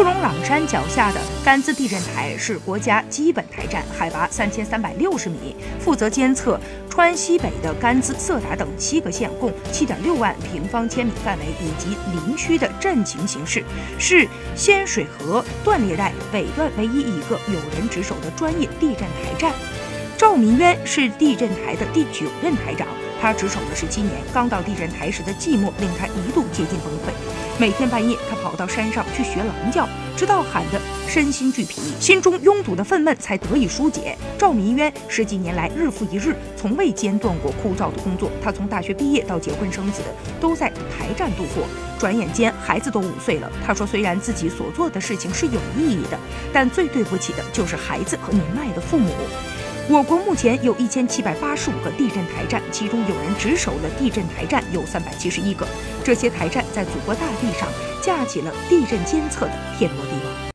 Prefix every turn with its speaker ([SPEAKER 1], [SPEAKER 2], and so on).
[SPEAKER 1] 布隆朗山脚下的甘孜地震台是国家基本台站，海拔三千三百六十米，负责监测川西北的甘孜、色达等七个县，共七点六万平方千米范围以及林区的震情形势，是仙水河断裂带北段唯一一个有人值守的专业地震台站。赵民渊是地震台的第九任台长。他值守了十七年，刚到地震台时的寂寞令他一度接近崩溃。每天半夜，他跑到山上去学狼叫，直到喊得身心俱疲，心中拥堵的愤懑才得以疏解。赵民渊十几年来日复一日，从未间断过枯燥的工作。他从大学毕业到结婚生子，都在台站度过。转眼间，孩子都五岁了。他说，虽然自己所做的事情是有意义的，但最对不起的就是孩子和年迈的父母。我国目前有一千七百八十五个地震台站，其中有人值守的地震台站有三百七十一个。这些台站在祖国大地上架起了地震监测的天罗地网。